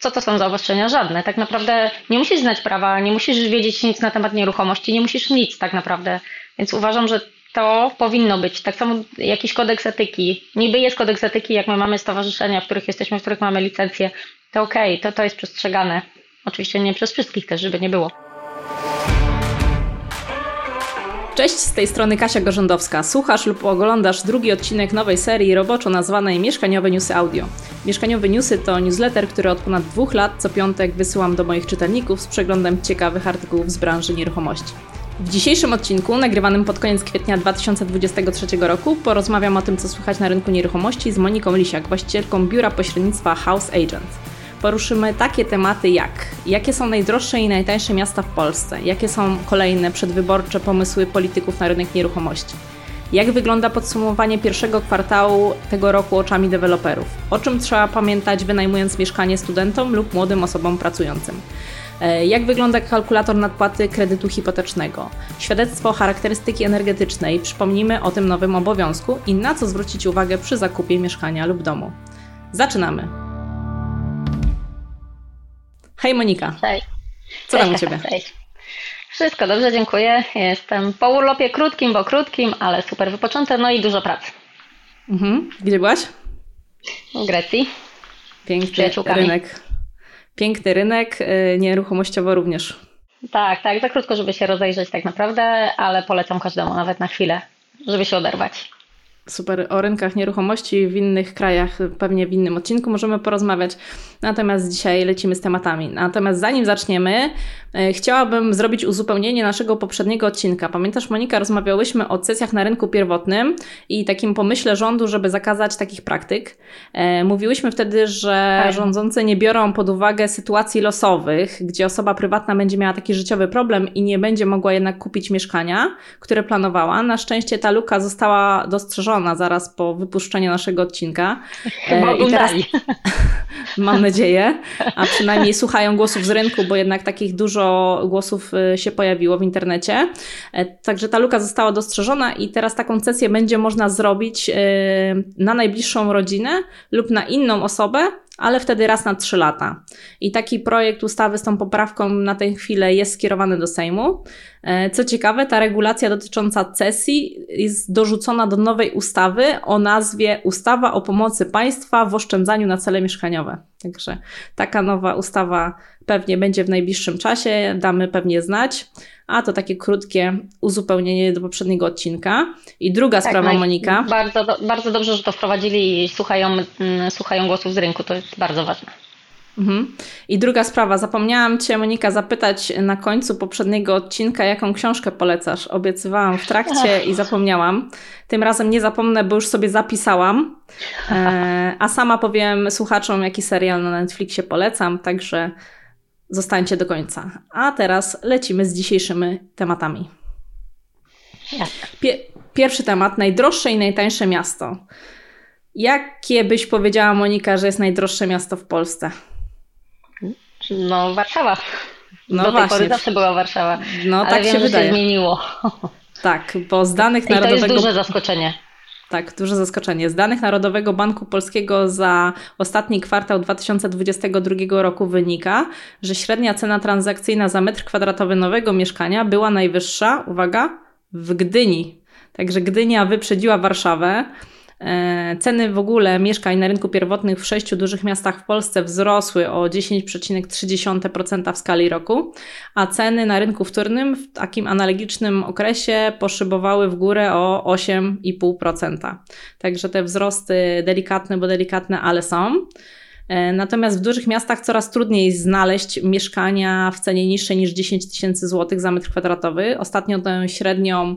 co to są za obostrzenia? Żadne. Tak naprawdę nie musisz znać prawa, nie musisz wiedzieć nic na temat nieruchomości, nie musisz nic tak naprawdę. Więc uważam, że to powinno być. Tak samo jakiś kodeks etyki. Niby jest kodeks etyki, jak my mamy stowarzyszenia, w których jesteśmy, w których mamy licencję, to okej, okay, to, to jest przestrzegane. Oczywiście nie przez wszystkich też, żeby nie było. Cześć, z tej strony Kasia Gorzędowska. Słuchasz lub oglądasz drugi odcinek nowej serii roboczo nazwanej Mieszkaniowe Newsy Audio. Mieszkaniowe Newsy to newsletter, który od ponad dwóch lat co piątek wysyłam do moich czytelników z przeglądem ciekawych artykułów z branży nieruchomości. W dzisiejszym odcinku, nagrywanym pod koniec kwietnia 2023 roku, porozmawiam o tym, co słychać na rynku nieruchomości z Moniką Lisiak, właścicielką biura pośrednictwa House Agent poruszymy takie tematy jak jakie są najdroższe i najtańsze miasta w Polsce, jakie są kolejne przedwyborcze pomysły polityków na rynek nieruchomości, jak wygląda podsumowanie pierwszego kwartału tego roku oczami deweloperów, o czym trzeba pamiętać wynajmując mieszkanie studentom lub młodym osobom pracującym. E, jak wygląda kalkulator nadpłaty kredytu hipotecznego? Świadectwo charakterystyki energetycznej, przypomnijmy o tym nowym obowiązku i na co zwrócić uwagę przy zakupie mieszkania lub domu. Zaczynamy! Hej Monika. Cześć. Co tam u Ciebie? Cześć. Wszystko dobrze, dziękuję. Jestem po urlopie krótkim, bo krótkim, ale super wypoczęte, no i dużo pracy. Mhm. Gdzie byłaś? W Grecji. Piękny rynek. Piękny rynek, y, nieruchomościowo również. Tak, tak, za krótko, żeby się rozejrzeć tak naprawdę, ale polecam każdemu, nawet na chwilę, żeby się oderwać. Super, o rynkach nieruchomości w innych krajach, pewnie w innym odcinku możemy porozmawiać. Natomiast dzisiaj lecimy z tematami. Natomiast zanim zaczniemy, e, chciałabym zrobić uzupełnienie naszego poprzedniego odcinka. Pamiętasz, Monika, rozmawiałyśmy o sesjach na rynku pierwotnym i takim pomyśle rządu, żeby zakazać takich praktyk. E, mówiłyśmy wtedy, że tak. rządzący nie biorą pod uwagę sytuacji losowych, gdzie osoba prywatna będzie miała taki życiowy problem i nie będzie mogła jednak kupić mieszkania, które planowała. Na szczęście ta luka została dostrzeżona zaraz po wypuszczeniu naszego odcinka. Chyba e, I teraz, mam nadzieję, a przynajmniej słuchają głosów z rynku, bo jednak takich dużo głosów y, się pojawiło w internecie. E, także ta luka została dostrzeżona i teraz taką sesję będzie można zrobić na najbliższą rodzinę lub na inną osobę, ale wtedy raz na trzy lata. I taki projekt ustawy z tą poprawką na tę chwilę jest skierowany do Sejmu. E, co ciekawe, ta regulacja dotycząca cesji jest dorzucona do nowej ustawy o nazwie Ustawa o pomocy państwa w oszczędzaniu na cele mieszkaniowe. Także taka nowa ustawa pewnie będzie w najbliższym czasie, damy pewnie znać. A to takie krótkie uzupełnienie do poprzedniego odcinka. I druga tak, sprawa, no Monika. Bardzo, bardzo dobrze, że to wprowadzili i słuchają, mm, słuchają głosów z rynku, to jest bardzo ważne. Mhm. I druga sprawa, zapomniałam Cię, Monika, zapytać na końcu poprzedniego odcinka, jaką książkę polecasz. Obiecywałam w trakcie i zapomniałam. Tym razem nie zapomnę, bo już sobie zapisałam. E, a sama powiem słuchaczom, jaki serial na Netflixie polecam, także zostańcie do końca. A teraz lecimy z dzisiejszymi tematami. Pie pierwszy temat, najdroższe i najtańsze miasto. Jakie byś powiedziała, Monika, że jest najdroższe miasto w Polsce? No, Warszawa. No Do tej właśnie. pory zawsze była Warszawa. No, Ale tak wiem, się wydaje. się zmieniło. Tak, bo z danych I narodowego... to jest duże zaskoczenie. Tak, duże zaskoczenie. Z danych Narodowego Banku Polskiego za ostatni kwartał 2022 roku wynika, że średnia cena transakcyjna za metr kwadratowy nowego mieszkania była najwyższa, uwaga, w Gdyni. Także Gdynia wyprzedziła Warszawę. E, ceny w ogóle mieszkań na rynku pierwotnych w sześciu dużych miastach w Polsce wzrosły o 10,3% w skali roku, a ceny na rynku wtórnym w takim analogicznym okresie poszybowały w górę o 8,5%. Także te wzrosty delikatne, bo delikatne, ale są. E, natomiast w dużych miastach coraz trudniej znaleźć mieszkania w cenie niższej niż 10 tysięcy złotych za metr kwadratowy. Ostatnio tę średnią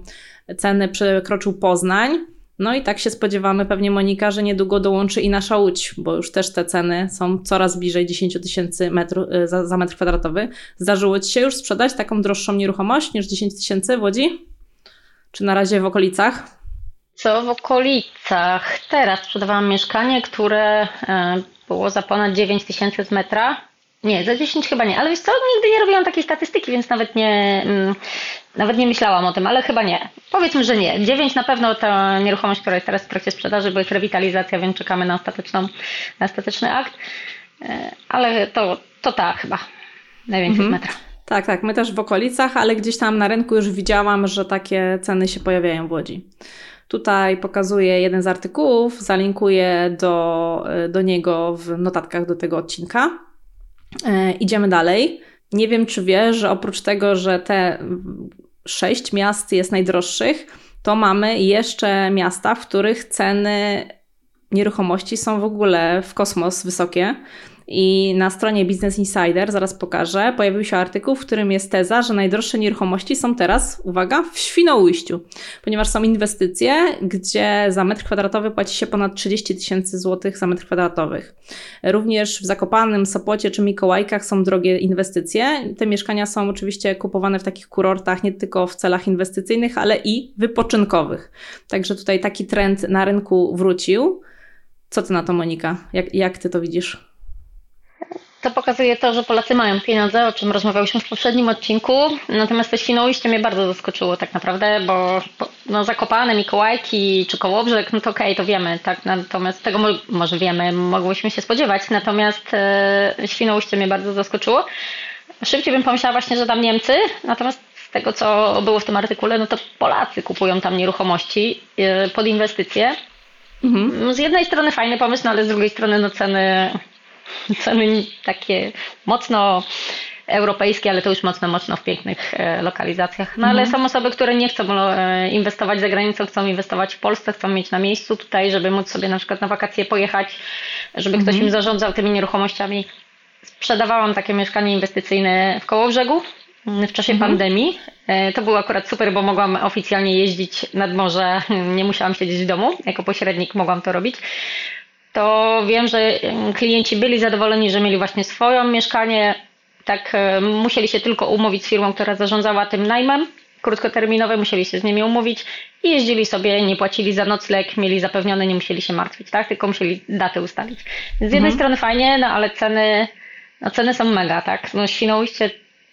cenę przekroczył Poznań. No i tak się spodziewamy pewnie Monika, że niedługo dołączy i nasza Łódź, bo już też te ceny są coraz bliżej 10 tysięcy y, za, za metr kwadratowy. Zdarzyło Ci się już sprzedać taką droższą nieruchomość niż 10 tysięcy w Łodzi? Czy na razie w okolicach? Co w okolicach? Teraz sprzedawałam mieszkanie, które e, było za ponad 9 tysięcy z metra. Nie, za 10 chyba nie, ale wiesz co, nigdy nie robiłam takiej statystyki, więc nawet nie, mm, nawet nie myślałam o tym, ale chyba nie. Powiedzmy, że nie. 9 na pewno ta nieruchomość, która jest teraz w trakcie sprzedaży, bo jest rewitalizacja, więc czekamy na ostateczną, na ostateczny akt. ale to, to ta chyba najwięcej mhm. metra. Tak, tak, my też w okolicach, ale gdzieś tam na rynku już widziałam, że takie ceny się pojawiają w Łodzi. Tutaj pokazuję jeden z artykułów, zalinkuję do, do niego w notatkach do tego odcinka. E, idziemy dalej. Nie wiem, czy wiesz, że oprócz tego, że te sześć miast jest najdroższych, to mamy jeszcze miasta, w których ceny nieruchomości są w ogóle w kosmos wysokie. I na stronie Business Insider, zaraz pokażę, pojawił się artykuł, w którym jest teza, że najdroższe nieruchomości są teraz, uwaga, w Świnoujściu, ponieważ są inwestycje, gdzie za metr kwadratowy płaci się ponad 30 tysięcy złotych za metr kwadratowych. Również w Zakopanym, Sopocie czy Mikołajkach są drogie inwestycje. Te mieszkania są oczywiście kupowane w takich kurortach nie tylko w celach inwestycyjnych, ale i wypoczynkowych. Także tutaj taki trend na rynku wrócił. Co ty na to, Monika? Jak, jak ty to widzisz? To pokazuje to, że Polacy mają pieniądze, o czym rozmawialiśmy w poprzednim odcinku. Natomiast to Świnoujście mnie bardzo zaskoczyło tak naprawdę, bo no, Zakopane, Mikołajki czy Kołobrzeg, no to okej, okay, to wiemy, tak? Natomiast tego może wiemy, mogłyśmy się spodziewać. Natomiast e, Świnoujście mnie bardzo zaskoczyło. Szybciej bym pomyślała właśnie, że tam Niemcy, natomiast z tego, co było w tym artykule, no to Polacy kupują tam nieruchomości e, pod inwestycje. Mhm. Z jednej strony fajny pomysł, no ale z drugiej strony no ceny ceny takie mocno europejskie, ale to już mocno, mocno w pięknych e, lokalizacjach. No ale mhm. są osoby, które nie chcą e, inwestować za granicą, chcą inwestować w Polsce, chcą mieć na miejscu tutaj, żeby móc sobie na przykład na wakacje pojechać, żeby ktoś mhm. im zarządzał tymi nieruchomościami. Sprzedawałam takie mieszkanie inwestycyjne w Kołobrzegu w czasie mhm. pandemii. E, to było akurat super, bo mogłam oficjalnie jeździć nad morze, nie musiałam siedzieć w domu. Jako pośrednik mogłam to robić to wiem, że klienci byli zadowoleni, że mieli właśnie swoje mieszkanie. Tak, e, musieli się tylko umówić z firmą, która zarządzała tym najmem krótkoterminowe, musieli się z nimi umówić i jeździli sobie, nie płacili za nocleg, mieli zapewnione, nie musieli się martwić, tak? Tylko musieli datę ustalić. z jednej mhm. strony fajnie, no ale ceny, no ceny są mega, tak? No Świnoujście,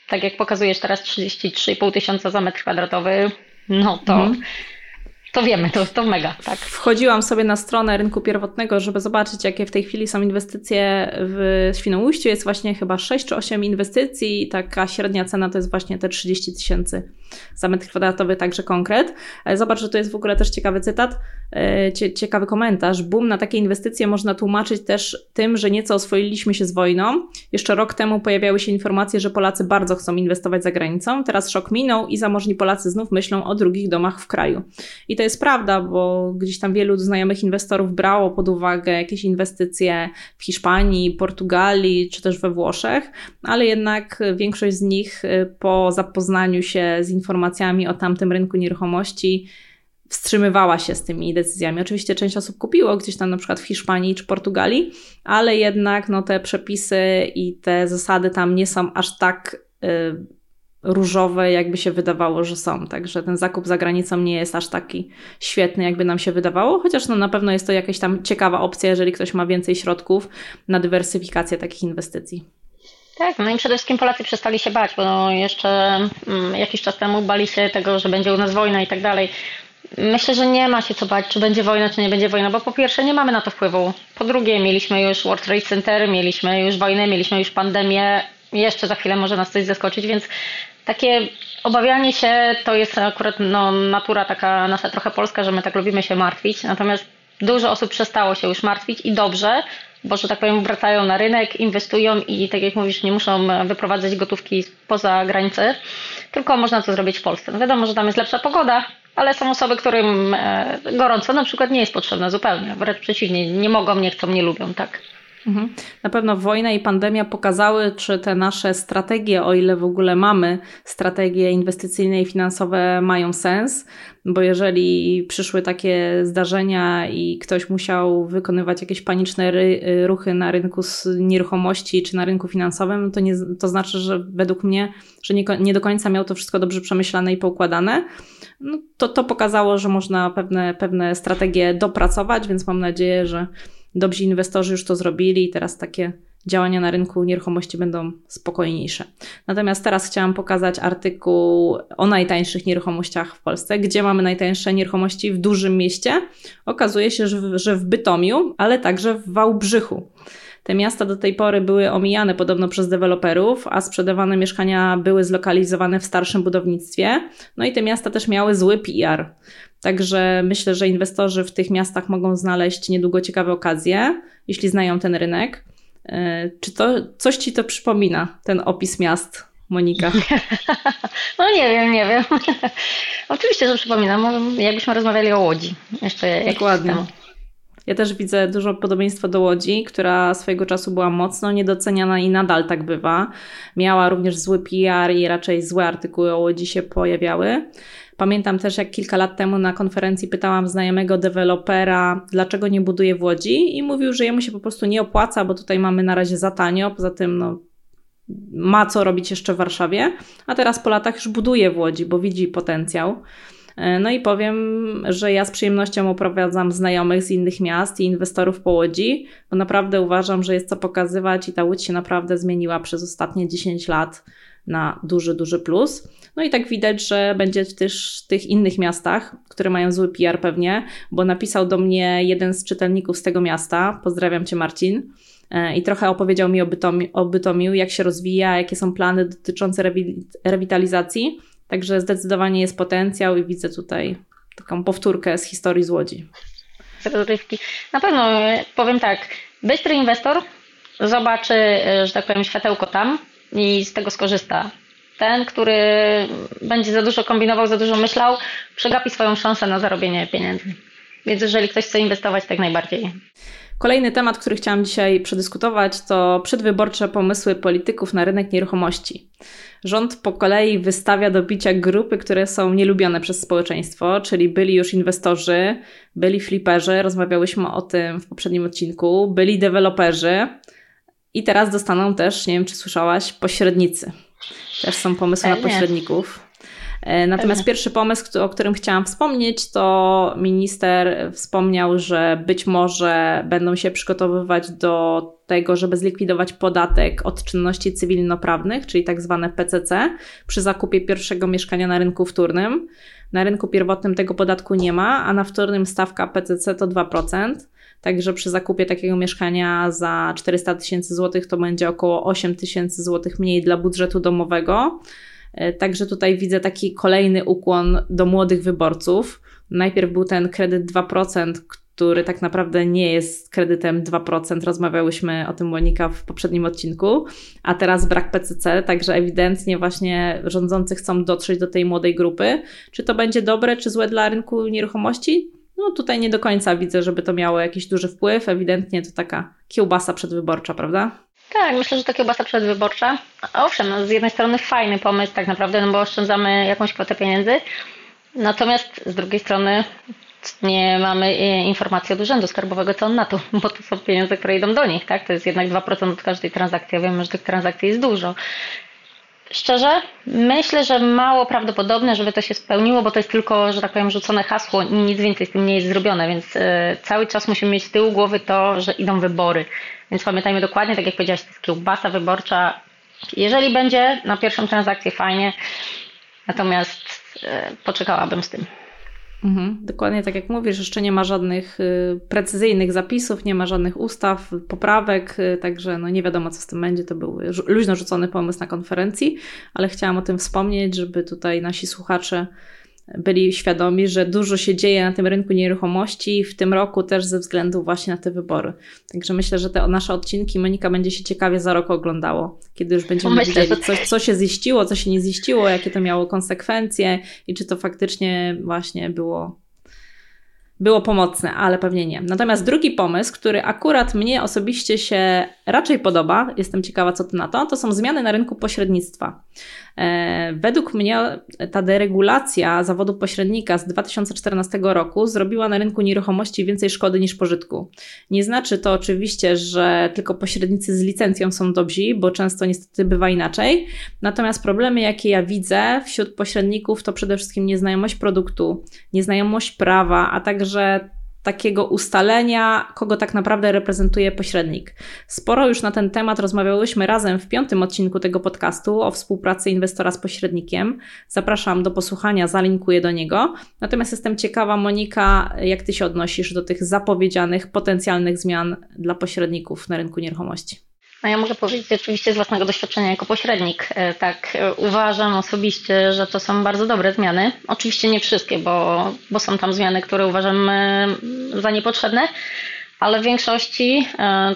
tak jak pokazujesz teraz 33,5 tysiąca za metr kwadratowy, no to mhm to wiemy, to, to mega, tak. Wchodziłam sobie na stronę rynku pierwotnego, żeby zobaczyć, jakie w tej chwili są inwestycje w Świnoujściu. Jest właśnie chyba 6 czy 8 inwestycji i taka średnia cena to jest właśnie te 30 tysięcy za metr kwadratowy, także konkret. E, zobacz, że to jest w ogóle też ciekawy cytat, e, ciekawy komentarz. Boom na takie inwestycje można tłumaczyć też tym, że nieco oswoiliśmy się z wojną. Jeszcze rok temu pojawiały się informacje, że Polacy bardzo chcą inwestować za granicą. Teraz szok minął i zamożni Polacy znów myślą o drugich domach w kraju. I to jest prawda, bo gdzieś tam wielu znajomych inwestorów brało pod uwagę jakieś inwestycje w Hiszpanii, Portugalii czy też we Włoszech, ale jednak większość z nich y, po zapoznaniu się z informacjami o tamtym rynku nieruchomości wstrzymywała się z tymi decyzjami. Oczywiście część osób kupiło gdzieś tam na przykład w Hiszpanii czy Portugalii, ale jednak no, te przepisy i te zasady tam nie są aż tak y, różowe, jakby się wydawało, że są. Także ten zakup za granicą nie jest aż taki świetny, jakby nam się wydawało, chociaż no, na pewno jest to jakaś tam ciekawa opcja, jeżeli ktoś ma więcej środków na dywersyfikację takich inwestycji. Tak, no i przede wszystkim Polacy przestali się bać, bo jeszcze mm, jakiś czas temu bali się tego, że będzie u nas wojna i tak dalej. Myślę, że nie ma się co bać, czy będzie wojna, czy nie będzie wojna, bo po pierwsze nie mamy na to wpływu. Po drugie, mieliśmy już World Trade Center, mieliśmy już wojnę, mieliśmy już pandemię, jeszcze za chwilę może nas coś zaskoczyć, więc takie obawianie się to jest akurat no, natura taka nasza trochę polska, że my tak lubimy się martwić. Natomiast dużo osób przestało się już martwić i dobrze, bo że tak powiem wracają na rynek, inwestują i tak jak mówisz, nie muszą wyprowadzać gotówki poza granicę, tylko można to zrobić w Polsce. No wiadomo, że tam jest lepsza pogoda, ale są osoby, którym e, gorąco na przykład nie jest potrzebne zupełnie, wręcz przeciwnie, nie mogą, nie chcą, nie lubią, tak. Mhm. Na pewno wojna i pandemia pokazały, czy te nasze strategie, o ile w ogóle mamy strategie inwestycyjne i finansowe, mają sens, bo jeżeli przyszły takie zdarzenia i ktoś musiał wykonywać jakieś paniczne ruchy na rynku nieruchomości czy na rynku finansowym, to, nie, to znaczy, że według mnie, że nie, nie do końca miał to wszystko dobrze przemyślane i poukładane. No, to, to pokazało, że można pewne, pewne strategie dopracować, więc mam nadzieję, że dobrzy inwestorzy już to zrobili i teraz takie działania na rynku nieruchomości będą spokojniejsze. Natomiast teraz chciałam pokazać artykuł o najtańszych nieruchomościach w Polsce, gdzie mamy najtańsze nieruchomości w dużym mieście. Okazuje się, że w, Bytomiu, ale także w Wałbrzychu. Te miasta do tej pory były omijane podobno przez deweloperów, a sprzedawane mieszkania były zlokalizowane w starszym budownictwie. No i te miasta też miały zły PR. Także myślę, że inwestorzy w tych miastach mogą znaleźć niedługo ciekawe okazje, jeśli znają ten rynek. E, czy to coś ci to przypomina, ten opis miast, Monika? No nie wiem, nie wiem. Oczywiście, że przypominam, jakbyśmy rozmawiali o Łodzi jeszcze Dokładnie. Temu. Ja też widzę dużo podobieństwa do Łodzi, która swojego czasu była mocno niedoceniana i nadal tak bywa. Miała również zły PR i raczej złe artykuły o Łodzi się pojawiały. Pamiętam też, jak kilka lat temu na konferencji pytałam znajomego dewelopera, dlaczego nie buduje w Łodzi, i mówił, że jemu się po prostu nie opłaca, bo tutaj mamy na razie za tanio. Poza tym, no, ma co robić jeszcze w Warszawie, a teraz po latach już buduje w Łodzi, bo widzi potencjał. E, no i powiem, że ja z przyjemnością oprowadzam znajomych z innych miast i inwestorów po Łodzi, bo naprawdę uważam, że jest co pokazywać i ta Łódź się naprawdę zmieniła przez ostatnie 10 lat na duży, duży plus. No i tak widać, że będzie też w tych innych miastach, które mają zły PR pewnie, bo napisał do mnie jeden z czytelników z tego miasta, pozdrawiam Cię Marcin, e, i trochę opowiedział mi o, Bytomi, o Bytomiu, jak się rozwija, jakie są plany dotyczące rewitalizacji. Także zdecydowanie jest potencjał i widzę tutaj taką powtórkę z historii z Łodzi. Na pewno powiem tak, bystry inwestor zobaczy, e, że tak powiem, światełko tam i z tego skorzysta. Ten, który będzie za dużo kombinował, za dużo myślał, przegapi swoją szansę na zarobienie pieniędzy. Więc jeżeli ktoś chce inwestować, tak najbardziej. Kolejny temat, który chciałam dzisiaj przedyskutować, to przedwyborcze pomysły polityków na rynek nieruchomości. Rząd po kolei wystawia do bicia grupy, które są nielubione przez społeczeństwo, czyli byli już inwestorzy, byli fliperzy, rozmawiałyśmy o tym w poprzednim odcinku, byli deweloperzy i teraz dostaną też, nie wiem czy słyszałaś, pośrednicy. Też są pomysły na pośredników. E, natomiast pierwszy pomysł, o którym chciałam wspomnieć, to minister wspomniał, że być może będą się przygotowywać do tego, żeby zlikwidować podatek od czynności cywilnoprawnych, czyli tak zwane PCC, przy zakupie pierwszego mieszkania na rynku wtórnym. Na rynku pierwotnym tego podatku nie ma, a na wtórnym stawka PCC to 2%. Także przy zakupie takiego mieszkania za 400 tysięcy złotych to będzie około 8 tysięcy złotych mniej dla budżetu domowego. E, także tutaj widzę taki kolejny ukłon do młodych wyborców. Najpierw był ten kredyt 2%, który tak naprawdę nie jest kredytem 2%. Rozmawiałyśmy o tym Monika w poprzednim odcinku, a teraz brak PCC, także ewidentnie właśnie rządzący chcą dotrzeć do tej młodej grupy. Czy to będzie dobre, czy złe dla rynku nieruchomości? No tutaj nie do końca widzę, żeby to miało jakiś duży wpływ. Ewidentnie to taka kiełbasa przedwyborcza, prawda? Tak, myślę, że to kiełbasa przedwyborcza. Owszem, no z jednej strony fajny pomysł tak naprawdę, no bo oszczędzamy jakąś kwotę pieniędzy, natomiast z drugiej strony nie mamy e, informacji od Urzędu Skarbowego, co on na to, bo to są pieniądze, które idą do nich, tak? To jest jednak 2% od każdej transakcji, a wiemy, że tych transakcji jest dużo. Szczerze, myślę, że mało prawdopodobne, żeby to się spełniło, bo to jest tylko, że tak powiem, rzucone hasło i nic więcej z tym nie jest zrobione, więc e, cały czas musimy mieć z tyłu głowy to, że idą wybory. Więc pamiętajmy dokładnie, tak jak powiedziałaś, to jest kiełbasa wyborcza. Jeżeli będzie na pierwszą transakcję, fajnie, natomiast e, poczekałabym z tym. Mhm, dokładnie tak jak mówisz, jeszcze nie ma żadnych y, precyzyjnych zapisów, nie ma żadnych ustaw, poprawek, y, także no nie wiadomo co z tym będzie. To był luźno rzucony pomysł na konferencji, ale chciałam o tym wspomnieć, żeby tutaj nasi słuchacze byli świadomi, że dużo się dzieje na tym rynku nieruchomości w tym roku też ze względu właśnie na te wybory. Także myślę, że te nasze odcinki Monika będzie się ciekawie za rok oglądało, kiedy już będziemy myślę, wiedzieli, co, co się ziściło, co się nie ziściło, jakie to miało konsekwencje i czy to faktycznie właśnie było było pomocne, ale pewnie nie. Natomiast drugi pomysł, który akurat mnie osobiście się raczej podoba, jestem ciekawa, co ty na to, to są zmiany na rynku pośrednictwa. E, według mnie ta deregulacja zawodu pośrednika z 2014 roku zrobiła na rynku nieruchomości więcej szkody niż pożytku. Nie znaczy to oczywiście, że tylko pośrednicy z licencją są dobrzy, bo często niestety bywa inaczej. Natomiast problemy, jakie ja widzę wśród pośredników, to przede wszystkim nieznajomość produktu, nieznajomość prawa, a także takiego ustalenia, kogo tak naprawdę reprezentuje pośrednik. Sporo już na ten temat rozmawiałyśmy razem w piątym odcinku tego podcastu o współpracy inwestora z pośrednikiem. Zapraszam do posłuchania, zalinkuję do niego. Natomiast jestem ciekawa, Monika, jak ty się odnosisz do tych zapowiedzianych, potencjalnych zmian dla pośredników na rynku nieruchomości? No ja mogę powiedzieć oczywiście z własnego doświadczenia jako pośrednik. E, tak, e, uważam osobiście, że to są bardzo dobre zmiany. Oczywiście nie wszystkie, bo, bo są tam zmiany, które uważam e, za niepotrzebne, ale w większości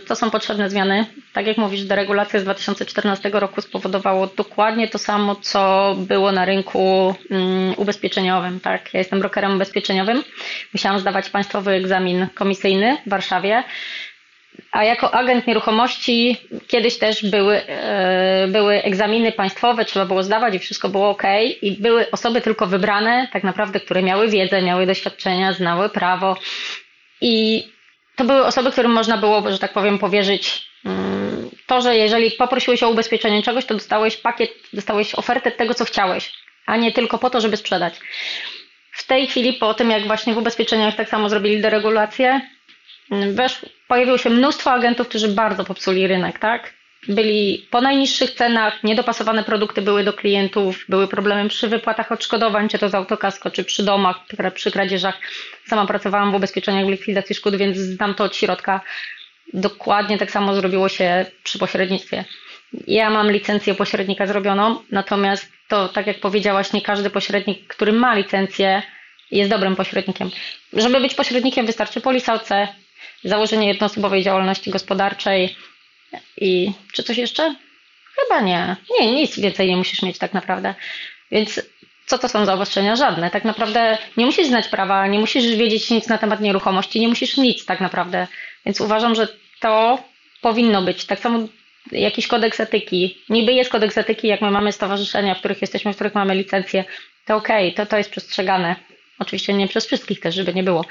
to są potrzebne zmiany. Tak jak mówisz, deregulacja z 2014 roku spowodowało dokładnie to samo, co było na rynku mm, ubezpieczeniowym. Tak, ja jestem brokerem ubezpieczeniowym. Musiałam zdawać państwowy egzamin komisyjny w Warszawie a jako agent nieruchomości kiedyś też były, e, były egzaminy państwowe, trzeba było zdawać i wszystko było ok. I były osoby tylko wybrane, tak naprawdę, które miały wiedzę, miały doświadczenia, znały prawo. I to były osoby, którym można było, że tak powiem, powierzyć mm, to, że jeżeli poprosiłeś o ubezpieczenie czegoś, to dostałeś pakiet, dostałeś ofertę tego, co chciałeś, a nie tylko po to, żeby sprzedać. W tej chwili, po tym jak właśnie w ubezpieczeniach tak samo zrobili deregulację, wesz, pojawiło się mnóstwo agentów, którzy bardzo popsuli rynek, tak? Byli po najniższych cenach, niedopasowane produkty były do klientów, były problemy przy wypłatach odszkodowań, czy to z autokasko, czy przy domach, przy kradzieżach. Sama pracowałam w ubezpieczeniach w likwidacji szkód, więc znam to od środka. Dokładnie tak samo zrobiło się przy pośrednictwie. Ja mam licencję pośrednika zrobioną, natomiast to, tak jak powiedziałaś, nie każdy pośrednik, który ma licencję, jest dobrym pośrednikiem. Żeby być pośrednikiem, wystarczy polisa OC, założenie jednoosobowej działalności gospodarczej i czy coś jeszcze? Chyba nie. Nie, nic więcej nie musisz mieć tak naprawdę. Więc co to są za obostrzenia? Żadne. Tak naprawdę nie musisz znać prawa, nie musisz wiedzieć nic na temat nieruchomości, nie musisz nic tak naprawdę. Więc uważam, że to powinno być. Tak samo jakiś kodeks etyki. Niby jest kodeks etyki, jak my mamy stowarzyszenia, w których jesteśmy, w których mamy licencję, to okej, okay, to, to jest przestrzegane. Oczywiście nie przez wszystkich też, żeby nie było.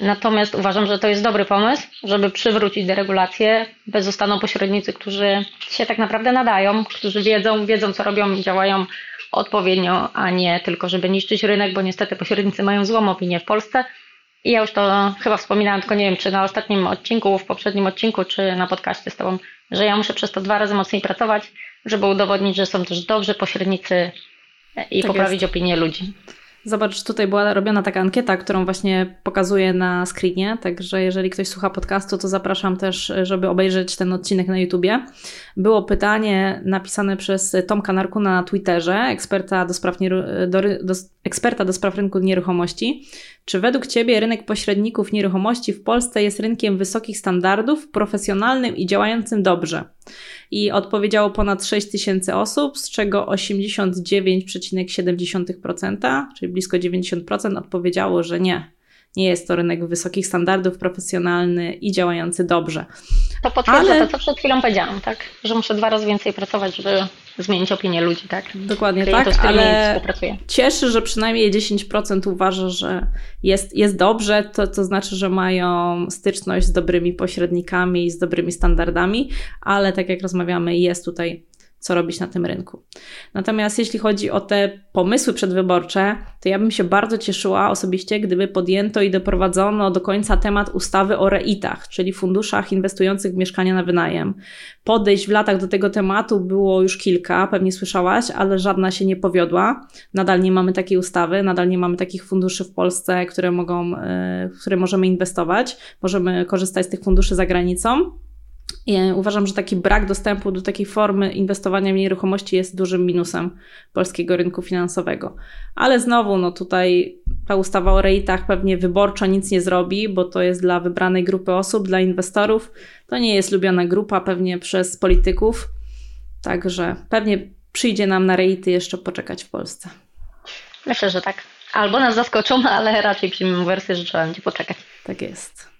Natomiast uważam, że to jest dobry pomysł, żeby przywrócić deregulację, bez zostaną pośrednicy, którzy się tak naprawdę nadają, którzy wiedzą, wiedzą co robią i działają odpowiednio, a nie tylko, żeby niszczyć rynek, bo niestety pośrednicy mają złą opinię w Polsce. I ja już to chyba wspominałam, tylko nie wiem, czy na ostatnim odcinku, w poprzednim odcinku, czy na podcaście z Tobą, że ja muszę przez to dwa razy mocniej pracować, żeby udowodnić, że są też dobrzy pośrednicy i tak poprawić jest. opinię ludzi. Zobacz, tutaj była robiona taka ankieta, którą właśnie pokazuję na screenie, także jeżeli ktoś słucha podcastu, to zapraszam też, żeby obejrzeć ten odcinek na YouTubie. Było pytanie napisane przez Tomka Narkuna na Twitterze, eksperta do spraw, do, do, eksperta do spraw rynku nieruchomości. Czy według Ciebie rynek pośredników nieruchomości w Polsce jest rynkiem wysokich standardów, profesjonalnym i działającym dobrze? I odpowiedziało ponad 6 tysięcy osób, z czego 89,7%, czyli blisko 90% odpowiedziało, że nie. Nie jest to rynek wysokich standardów, profesjonalny i działający dobrze. To potwierdza Ale... to, co przed chwilą powiedziałam, tak? Że muszę dwa razy więcej pracować, żeby zmienić opinię ludzi, tak? Dokładnie Klientów, tak, ale cieszy, że przynajmniej 10% uważa, że jest, jest dobrze, to, to znaczy, że mają styczność z dobrymi pośrednikami z dobrymi standardami, ale tak jak rozmawiamy, jest tutaj co robić na tym rynku. Natomiast jeśli chodzi o te pomysły przedwyborcze, to ja bym się bardzo cieszyła osobiście, gdyby podjęto i doprowadzono do końca temat ustawy o REIT-ach, czyli funduszach inwestujących w mieszkania na wynajem. Podejść w latach do tego tematu było już kilka, pewnie słyszałaś, ale żadna się nie powiodła. Nadal nie mamy takiej ustawy, nadal nie mamy takich funduszy w Polsce, które mogą, e, w które możemy inwestować. Możemy korzystać z tych funduszy za granicą. Uważam, że taki brak dostępu do takiej formy inwestowania w nieruchomości jest dużym minusem polskiego rynku finansowego. Ale znowu, no tutaj ta ustawa o rejtach pewnie wyborczo nic nie zrobi, bo to jest dla wybranej grupy osób, dla inwestorów. To nie jest lubiana grupa pewnie przez polityków. Także pewnie przyjdzie nam na rejty jeszcze poczekać w Polsce. Myślę, że tak. Albo nas zaskoczą, ale raczej przyjmiemy wersję, że trzeba będzie poczekać. Tak jest.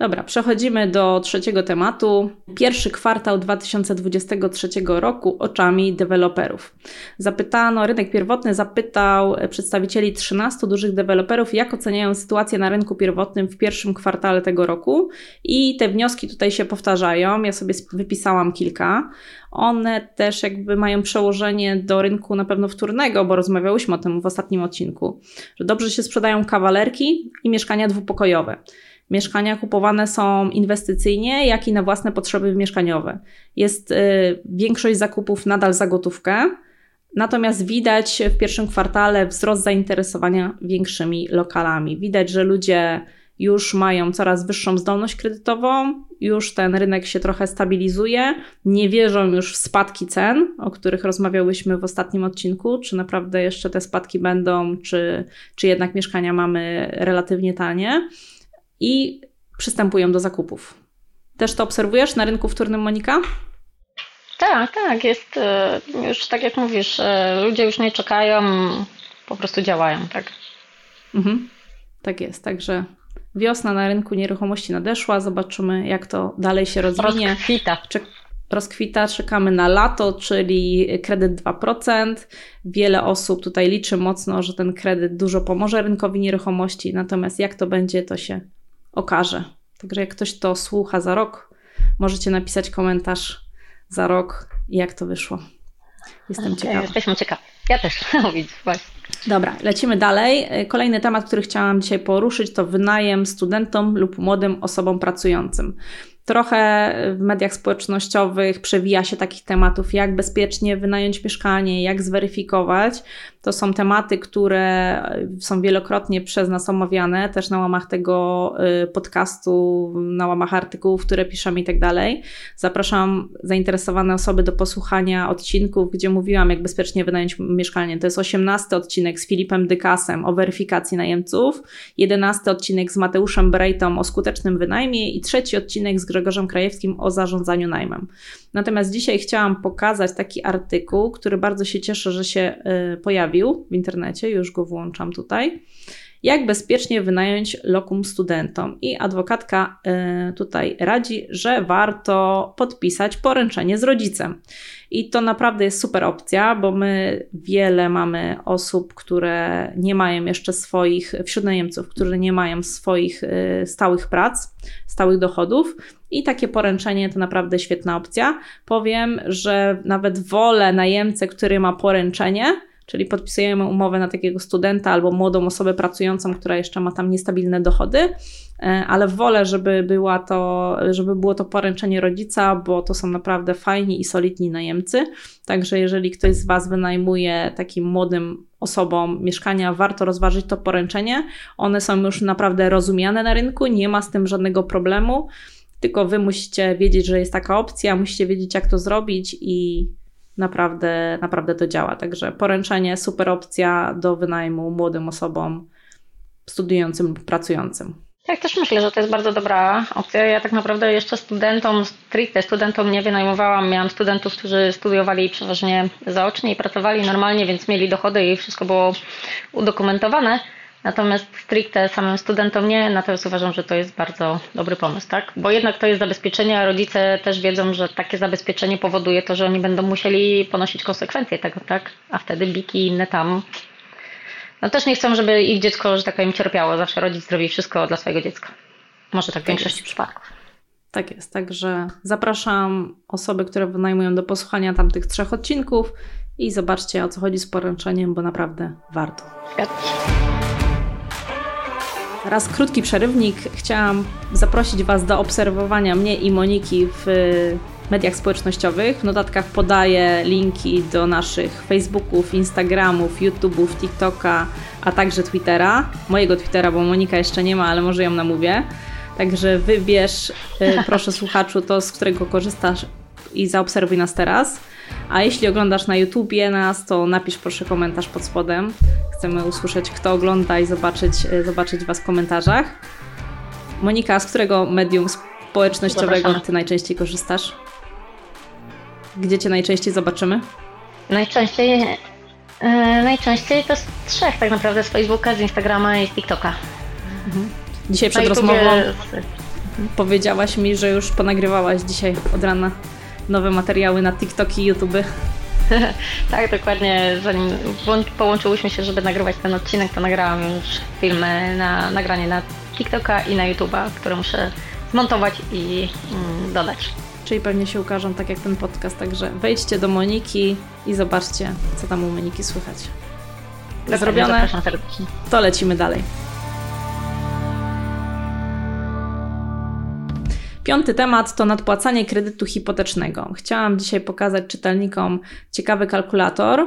Dobra, przechodzimy do trzeciego tematu. Pierwszy kwartał 2023 roku oczami deweloperów. Zapytano, rynek pierwotny zapytał przedstawicieli 13 dużych deweloperów, jak oceniają sytuację na rynku pierwotnym w pierwszym kwartale tego roku. I te wnioski tutaj się powtarzają. Ja sobie wypisałam kilka. One też jakby mają przełożenie do rynku na pewno wtórnego, bo rozmawiałyśmy o tym w ostatnim odcinku, że dobrze się sprzedają kawalerki i mieszkania dwupokojowe. Mieszkania kupowane są inwestycyjnie, jak i na własne potrzeby mieszkaniowe. Jest y, większość zakupów nadal za gotówkę, natomiast widać w pierwszym kwartale wzrost zainteresowania większymi lokalami. Widać, że ludzie już mają coraz wyższą zdolność kredytową, już ten rynek się trochę stabilizuje, nie wierzą już w spadki cen, o których rozmawiałyśmy w ostatnim odcinku, czy naprawdę jeszcze te spadki będą, czy, czy jednak mieszkania mamy relatywnie tanie i przystępują do zakupów. Też to obserwujesz na rynku wtórnym, Monika? Tak, tak, jest e, już tak jak mówisz, e, ludzie już nie czekają, po prostu działają, tak? Mhm. Tak jest, także wiosna na rynku nieruchomości nadeszła, zobaczymy jak to dalej się rozwinie. Rozkwita. Czek rozkwita, czekamy na lato, czyli kredyt 2%. Wiele osób tutaj liczy mocno, że ten kredyt dużo pomoże rynkowi nieruchomości, natomiast jak to będzie, to się okaże. Także jak ktoś to słucha za rok, możecie napisać komentarz za rok, jak to wyszło. Jestem ciekawa. Jesteśmy ciekawi. Ja też. Właśnie. Dobra, lecimy dalej. Kolejny temat, który chciałam dzisiaj poruszyć, to wynajem studentom lub młodym osobom pracującym. Trochę w mediach społecznościowych przewija się takich tematów, jak bezpiecznie wynająć mieszkanie, jak zweryfikować. To są tematy, które są wielokrotnie przez nas omawiane, też na łamach tego y, podcastu, na łamach artykułów, które piszemy i tak dalej. Zapraszam zainteresowane osoby do posłuchania odcinków, gdzie mówiłam, jak bezpiecznie wynająć mieszkanie. To jest 18 odcinek z Filipem Dykasem o weryfikacji najemców, 11 odcinek z Mateuszem Brejtą o skutecznym wynajmie i trzeci odcinek z Grzegorzem Krajewskim o zarządzaniu najmem. Natomiast dzisiaj chciałam pokazać taki artykuł, który bardzo się cieszę, że się y, pojawił w internecie, już go włączam tutaj. Jak bezpiecznie wynająć lokum studentom? I adwokatka y, tutaj radzi, że warto podpisać poręczenie z rodzicem. I to naprawdę jest super opcja, bo my wiele mamy osób, które nie mają jeszcze swoich, wśród najemców, które nie mają swoich y, stałych prac, stałych dochodów. I takie poręczenie to naprawdę świetna opcja. Powiem, że nawet wolę najemcę, który ma poręczenie, czyli podpisujemy umowę na takiego studenta albo młodą osobę pracującą, która jeszcze ma tam niestabilne dochody, e, ale wolę, żeby, była to, żeby było to poręczenie rodzica, bo to są naprawdę fajni i solidni najemcy. Także jeżeli ktoś z Was wynajmuje takim młodym osobom mieszkania, warto rozważyć to poręczenie. One są już naprawdę rozumiane na rynku, nie ma z tym żadnego problemu. Tylko wy musicie wiedzieć, że jest taka opcja, musicie wiedzieć, jak to zrobić i naprawdę, naprawdę to działa. Także poręczenie, super opcja do wynajmu młodym osobom studiującym lub pracującym. Tak, też myślę, że to jest bardzo dobra opcja. Ja tak naprawdę jeszcze studentom, stricte studentom nie wynajmowałam. Miałam studentów, którzy studiowali przeważnie zaocznie i pracowali normalnie, więc mieli dochody i wszystko było udokumentowane. Natomiast stricte samym studentom nie, natomiast uważam, że to jest bardzo dobry pomysł, tak? Bo jednak to jest zabezpieczenie, a rodzice też wiedzą, że takie zabezpieczenie powoduje to, że oni będą musieli ponosić konsekwencje tego, tak? A wtedy biki i inne tam. No też nie chcą, żeby ich dziecko, że tak powiem, cierpiało. Zawsze rodzic zrobi wszystko dla swojego dziecka. Może tak w większości przypadków. Tak jest, także zapraszam osoby, które wynajmują do posłuchania tamtych trzech odcinków i zobaczcie o co chodzi z poręczeniem, bo naprawdę warto. Zgadza Raz krótki przerywnik. Chciałam zaprosić Was do obserwowania mnie i Moniki w mediach społecznościowych. W notatkach podaję linki do naszych Facebooków, Instagramów, YouTube'ów, TikToka, a także Twittera. Mojego Twittera, bo Monika jeszcze nie ma, ale może ją namówię. Także wybierz, y, proszę słuchaczu, to z którego korzystasz i zaobserwuj nas teraz. A jeśli oglądasz na YouTubie nas, to napisz proszę komentarz pod spodem. Chcemy usłyszeć, kto ogląda i zobaczyć, e, zobaczyć Was w komentarzach. Monika, z którego medium społecznościowego Ty najczęściej korzystasz? Gdzie Cię najczęściej zobaczymy? Najczęściej, yy, najczęściej to z trzech tak naprawdę, z Facebooka, z Instagrama i z TikToka. Mhm. Dzisiaj przed rozmową... powiedziałaś mi, że już ponagrywałaś dzisiaj od rana nowe materiały na TikTok i YouTube. tak, dokładnie. Zanim połączyłyśmy się, żeby nagrywać ten odcinek, to nagrałam już filmy na nagranie na TikToka i na YouTube'a, które muszę zmontować i mm, dodać. Czyli pewnie się ukażą tak jak ten podcast, także wejdźcie do Moniki i zobaczcie, co tam u Moniki słychać. Zrobione? To lecimy dalej. Piąty temat to nadpłacanie kredytu hipotecznego. Chciałam dzisiaj pokazać czytelnikom ciekawy kalkulator.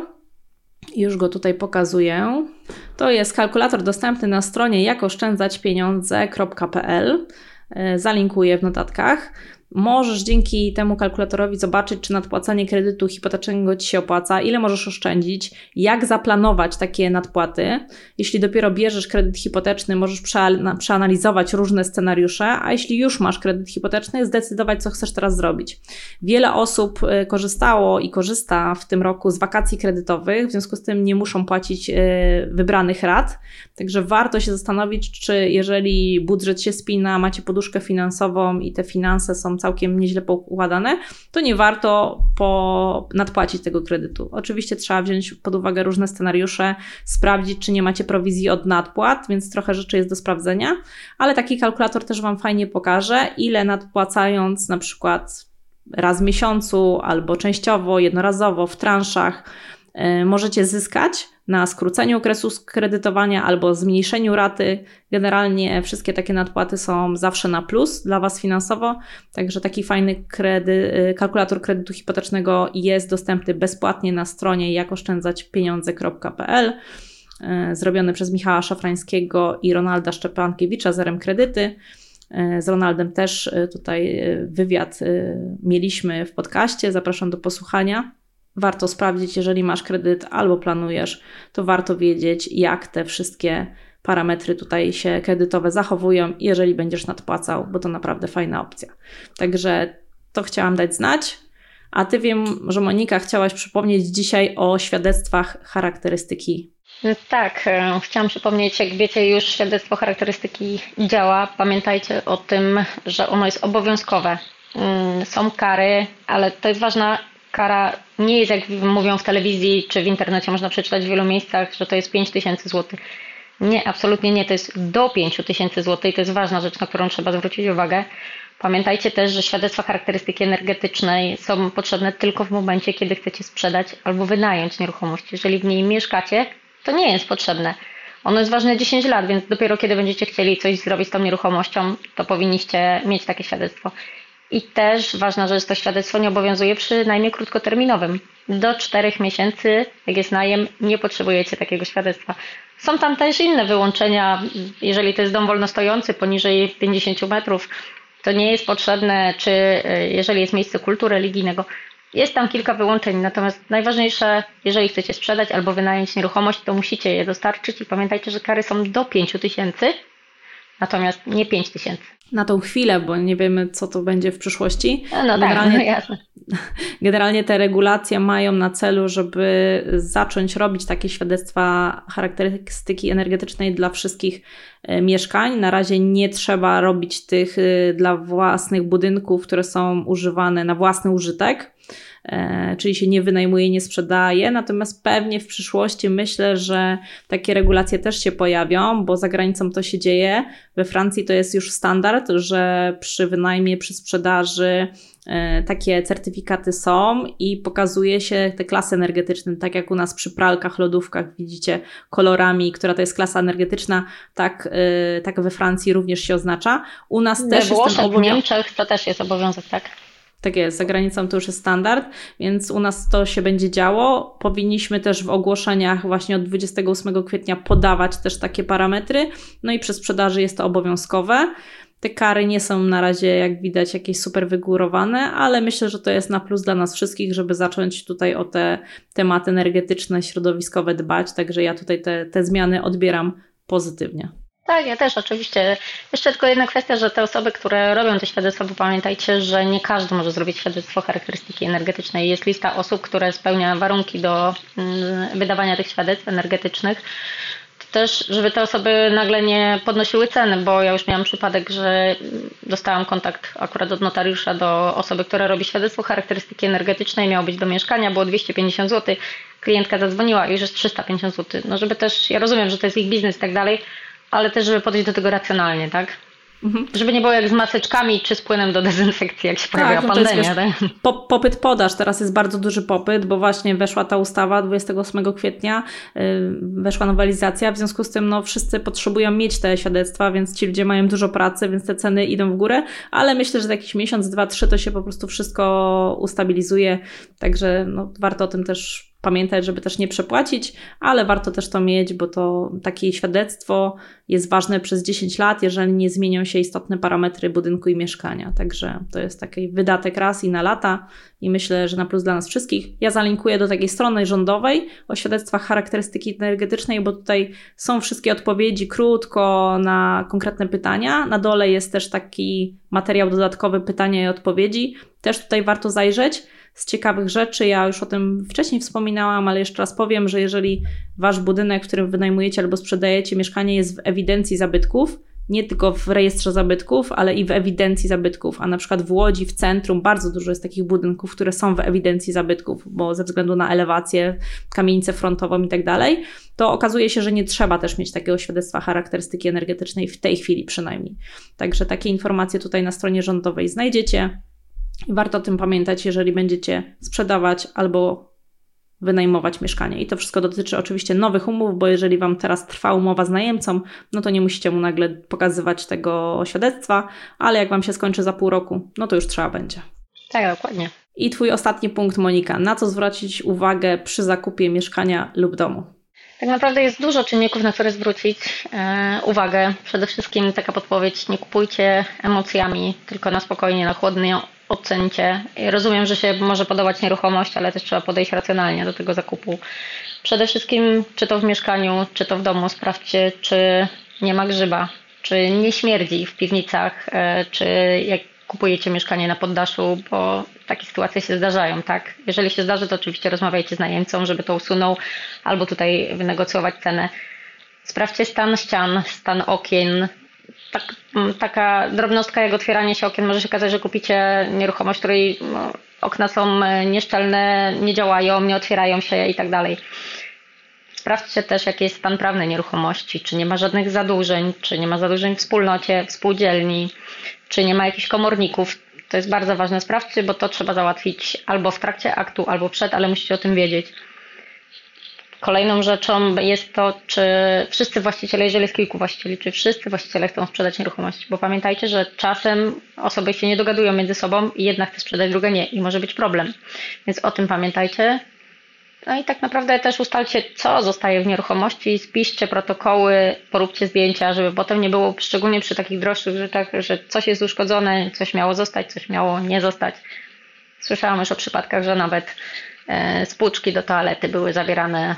Już go tutaj pokazuję. To jest kalkulator dostępny na stronie jakoszczędzaćpieniądze.pl. E, zalinkuję w notatkach. Możesz dzięki temu kalkulatorowi zobaczyć, czy nadpłacanie kredytu hipotecznego Ci się opłaca, ile możesz oszczędzić, jak zaplanować takie nadpłaty. Jeśli dopiero bierzesz kredyt hipoteczny, możesz przeanalizować różne scenariusze, a jeśli już masz kredyt hipoteczny, zdecydować, co chcesz teraz zrobić. Wiele osób y, korzystało i korzysta w tym roku z wakacji kredytowych, w związku z tym nie muszą płacić y, wybranych rat. Także warto się zastanowić, czy jeżeli budżet się spina, macie poduszkę finansową i te finanse są całkiem nieźle poukładane, to nie warto po nadpłacić tego kredytu. Oczywiście trzeba wziąć pod uwagę różne scenariusze, sprawdzić, czy nie macie prowizji od nadpłat, więc trochę rzeczy jest do sprawdzenia, ale taki kalkulator też Wam fajnie pokaże, ile nadpłacając na przykład raz w miesiącu albo częściowo, jednorazowo w transzach, yy, możecie zyskać na skróceniu okresu kredytowania albo zmniejszeniu raty. Generalnie wszystkie takie nadpłaty są zawsze na plus dla Was finansowo, także taki fajny kredy, y, kalkulator kredytu hipotecznego jest dostępny bezpłatnie na stronie jakoszczędzaćpieniądze.pl y, zrobiony przez Michała Szafrańskiego i Ronalda Szczepankiewicza z RM Kredyty. Y, z Ronaldem też tutaj wywiad mieliśmy w podcaście. Zapraszam do posłuchania warto sprawdzić, jeżeli masz kredyt albo planujesz, to warto wiedzieć, jak te wszystkie parametry tutaj się kredytowe zachowują, jeżeli będziesz nadpłacał, bo to naprawdę fajna opcja. Także to chciałam dać znać. A ty wiem, że Monika chciałaś przypomnieć dzisiaj o świadectwach charakterystyki. Tak, e, chciałam przypomnieć, jak wiecie, już świadectwo charakterystyki działa. Pamiętajcie o tym, że ono jest obowiązkowe. Mm, są kary, ale to jest ważna kara nie jest, jak mówią w telewizji czy w internecie, można przeczytać w wielu miejscach, że to jest 5 tysięcy złotych. Nie, absolutnie nie. To jest do 5 tysięcy złotych i to jest ważna rzecz, na którą trzeba zwrócić uwagę. Pamiętajcie też, że świadectwa charakterystyki energetycznej są potrzebne tylko w momencie, kiedy chcecie sprzedać albo wynająć nieruchomość. Jeżeli w niej mieszkacie, to nie jest potrzebne. Ono jest ważne 10 lat, więc dopiero kiedy będziecie chcieli coś zrobić z tą nieruchomością, to powinniście mieć takie świadectwo. I też ważna rzecz, to świadectwo nie obowiązuje przy najmie krótkoterminowym. Do czterech miesięcy, jak jest najem, nie potrzebujecie takiego świadectwa. Są tam też inne wyłączenia, jeżeli to jest dom wolnostojący poniżej 50 metrów, to nie jest potrzebne, czy e, jeżeli jest miejsce kultu religijnego. Jest tam kilka wyłączeń, natomiast najważniejsze, jeżeli chcecie sprzedać albo wynająć nieruchomość, to musicie je dostarczyć i pamiętajcie, że kary są do 5 tysięcy, natomiast nie 5 tysięcy na tą chwilę, bo nie wiemy, co to będzie w przyszłości. No, no generalnie, tak, no jasne. Generalnie te regulacje mają na celu, żeby zacząć robić takie świadectwa charakterystyki energetycznej dla wszystkich mieszkań. Na razie nie trzeba robić tych e, dla własnych budynków, które są używane na własny użytek. E, czyli się nie wynajmuje, nie sprzedaje. Natomiast pewnie w przyszłości myślę, że takie regulacje też się pojawią, bo za granicą to się dzieje. We Francji to jest już standard, że przy wynajmie, przy sprzedaży e, takie certyfikaty są i pokazuje się te klasy energetyczne, tak jak u nas przy pralkach, lodówkach widzicie kolorami, która to jest klasa energetyczna, tak, e, tak we Francji również się oznacza. U nas też Włoszech, jest ten obowiązek. W Niemczech to też jest obowiązek, tak? Tak jest, za granicą to już jest standard, więc u nas to się będzie działo. Powinniśmy też w ogłoszeniach właśnie od 28 kwietnia podawać też takie parametry. No i przy sprzedaży jest to obowiązkowe. Te kary nie są na razie, jak widać, jakieś super wygórowane, ale myślę, że to jest na plus dla nas wszystkich, żeby zacząć tutaj o te tematy energetyczne, środowiskowe dbać. Także ja tutaj te, te zmiany odbieram pozytywnie. Tak, ja też oczywiście. Jeszcze tylko jedna kwestia, że te osoby, które robią te świadectwa, bo pamiętajcie, że nie każdy może zrobić świadectwo charakterystyki energetycznej. Jest lista osób, które spełnia warunki do mm, wydawania tych świadectw energetycznych. Też, żeby te osoby nagle nie podnosiły ceny, bo ja już miałam przypadek, że dostałam kontakt akurat od notariusza do osoby, która robi świadectwo charakterystyki energetycznej, miało być do mieszkania, było 250 zł, klientka zadzwoniła i już jest 350 zł. No żeby też, ja rozumiem, że to jest ich biznes i tak dalej, ale też żeby podejść do tego racjonalnie, tak? Mhm. Żeby nie było jak z maseczkami czy z płynem do dezynfekcji, jak się pojawiła tak, pandemia. Jest, wiesz, tak? po, popyt podaż, teraz jest bardzo duży popyt, bo właśnie weszła ta ustawa 28 kwietnia, yy, weszła nowelizacja, w związku z tym no, wszyscy potrzebują mieć te świadectwa, więc ci ludzie mają dużo pracy, więc te ceny idą w górę, ale myślę, że za jakiś miesiąc, dwa, trzy to się po prostu wszystko ustabilizuje, także no, warto o tym też pamiętać, żeby też nie przepłacić, ale warto też to mieć, bo to takie świadectwo jest ważne przez 10 lat, jeżeli nie zmienią się istotne parametry budynku i mieszkania. Także to jest taki wydatek raz i na lata i myślę, że na plus dla nas wszystkich. Ja zalinkuję do takiej strony rządowej o świadectwach charakterystyki energetycznej, bo tutaj są wszystkie odpowiedzi krótko na konkretne pytania. Na dole jest też taki materiał dodatkowy pytania i odpowiedzi. Też tutaj warto zajrzeć z ciekawych rzeczy. Ja już o tym wcześniej wspominałam, ale jeszcze raz powiem, że jeżeli wasz budynek, w którym wynajmujecie albo sprzedajecie mieszkanie jest w ewidencji zabytków, nie tylko w rejestrze zabytków, ale i w ewidencji zabytków. A na przykład w Łodzi, w centrum, bardzo dużo jest takich budynków, które są w ewidencji zabytków, bo ze względu na elewację, kamienicę frontową i tak dalej, to okazuje się, że nie trzeba też mieć takiego świadectwa charakterystyki energetycznej w tej chwili przynajmniej. Także takie informacje tutaj na stronie rządowej znajdziecie. I warto o tym pamiętać, jeżeli będziecie sprzedawać albo wynajmować mieszkanie. I to wszystko dotyczy oczywiście nowych umów, bo jeżeli Wam teraz trwa umowa z najemcą, no to nie musicie mu nagle pokazywać tego świadectwa, ale jak Wam się skończy za pół roku, no to już trzeba będzie. Tak, dokładnie. I Twój ostatni punkt, Monika. Na co zwrócić uwagę przy zakupie mieszkania lub domu? Tak naprawdę jest dużo czynników, na które zwrócić e, uwagę. Przede wszystkim taka podpowiedź, nie kupujcie emocjami, tylko na spokojnie, na chłodnie ocencie. Rozumiem, że się może podobać nieruchomość, ale też trzeba podejść racjonalnie do tego zakupu. Przede wszystkim, czy to w mieszkaniu, czy to w domu, sprawdźcie, czy nie ma grzyba, czy nie śmierdzi w piwnicach, e, czy jak kupujecie mieszkanie na poddaszu, bo takie sytuacje się zdarzają, tak? Jeżeli się zdarzy, to oczywiście rozmawiajcie z najemcą, żeby to usunął, albo tutaj wynegocjować cenę. Sprawdźcie stan ścian, stan okien, tak, mm, taka drobnostka jak otwieranie się okien. Może się okazać, że kupicie nieruchomość, której no, okna są e, nieszczelne, nie działają, nie otwierają się i tak dalej. Sprawdźcie też, jaki jest stan prawny nieruchomości, czy nie ma żadnych zadłużeń, czy nie ma zadłużeń w wspólnocie, w spółdzielni, czy nie ma jakichś komorników. To jest bardzo ważne. Sprawdźcie, bo to trzeba załatwić albo w trakcie aktu, albo przed, ale musicie o tym wiedzieć. Kolejną rzeczą jest to, czy wszyscy właściciele, jeżeli jest kilku właścicieli, czy wszyscy właściciele chcą sprzedać nieruchomość. Bo pamiętajcie, że czasem osoby się nie dogadują między sobą i jedna chce sprzedać, druga nie i może być problem. Więc o tym pamiętajcie. No i tak naprawdę też ustalcie, co zostaje w nieruchomości, spiszcie protokoły, poróbcie zdjęcia, żeby potem nie było, szczególnie przy takich droższych rzeczach, że coś jest uszkodzone, coś miało zostać, coś miało nie zostać. Słyszałam już o przypadkach, że nawet spłuczki do toalety były zabierane,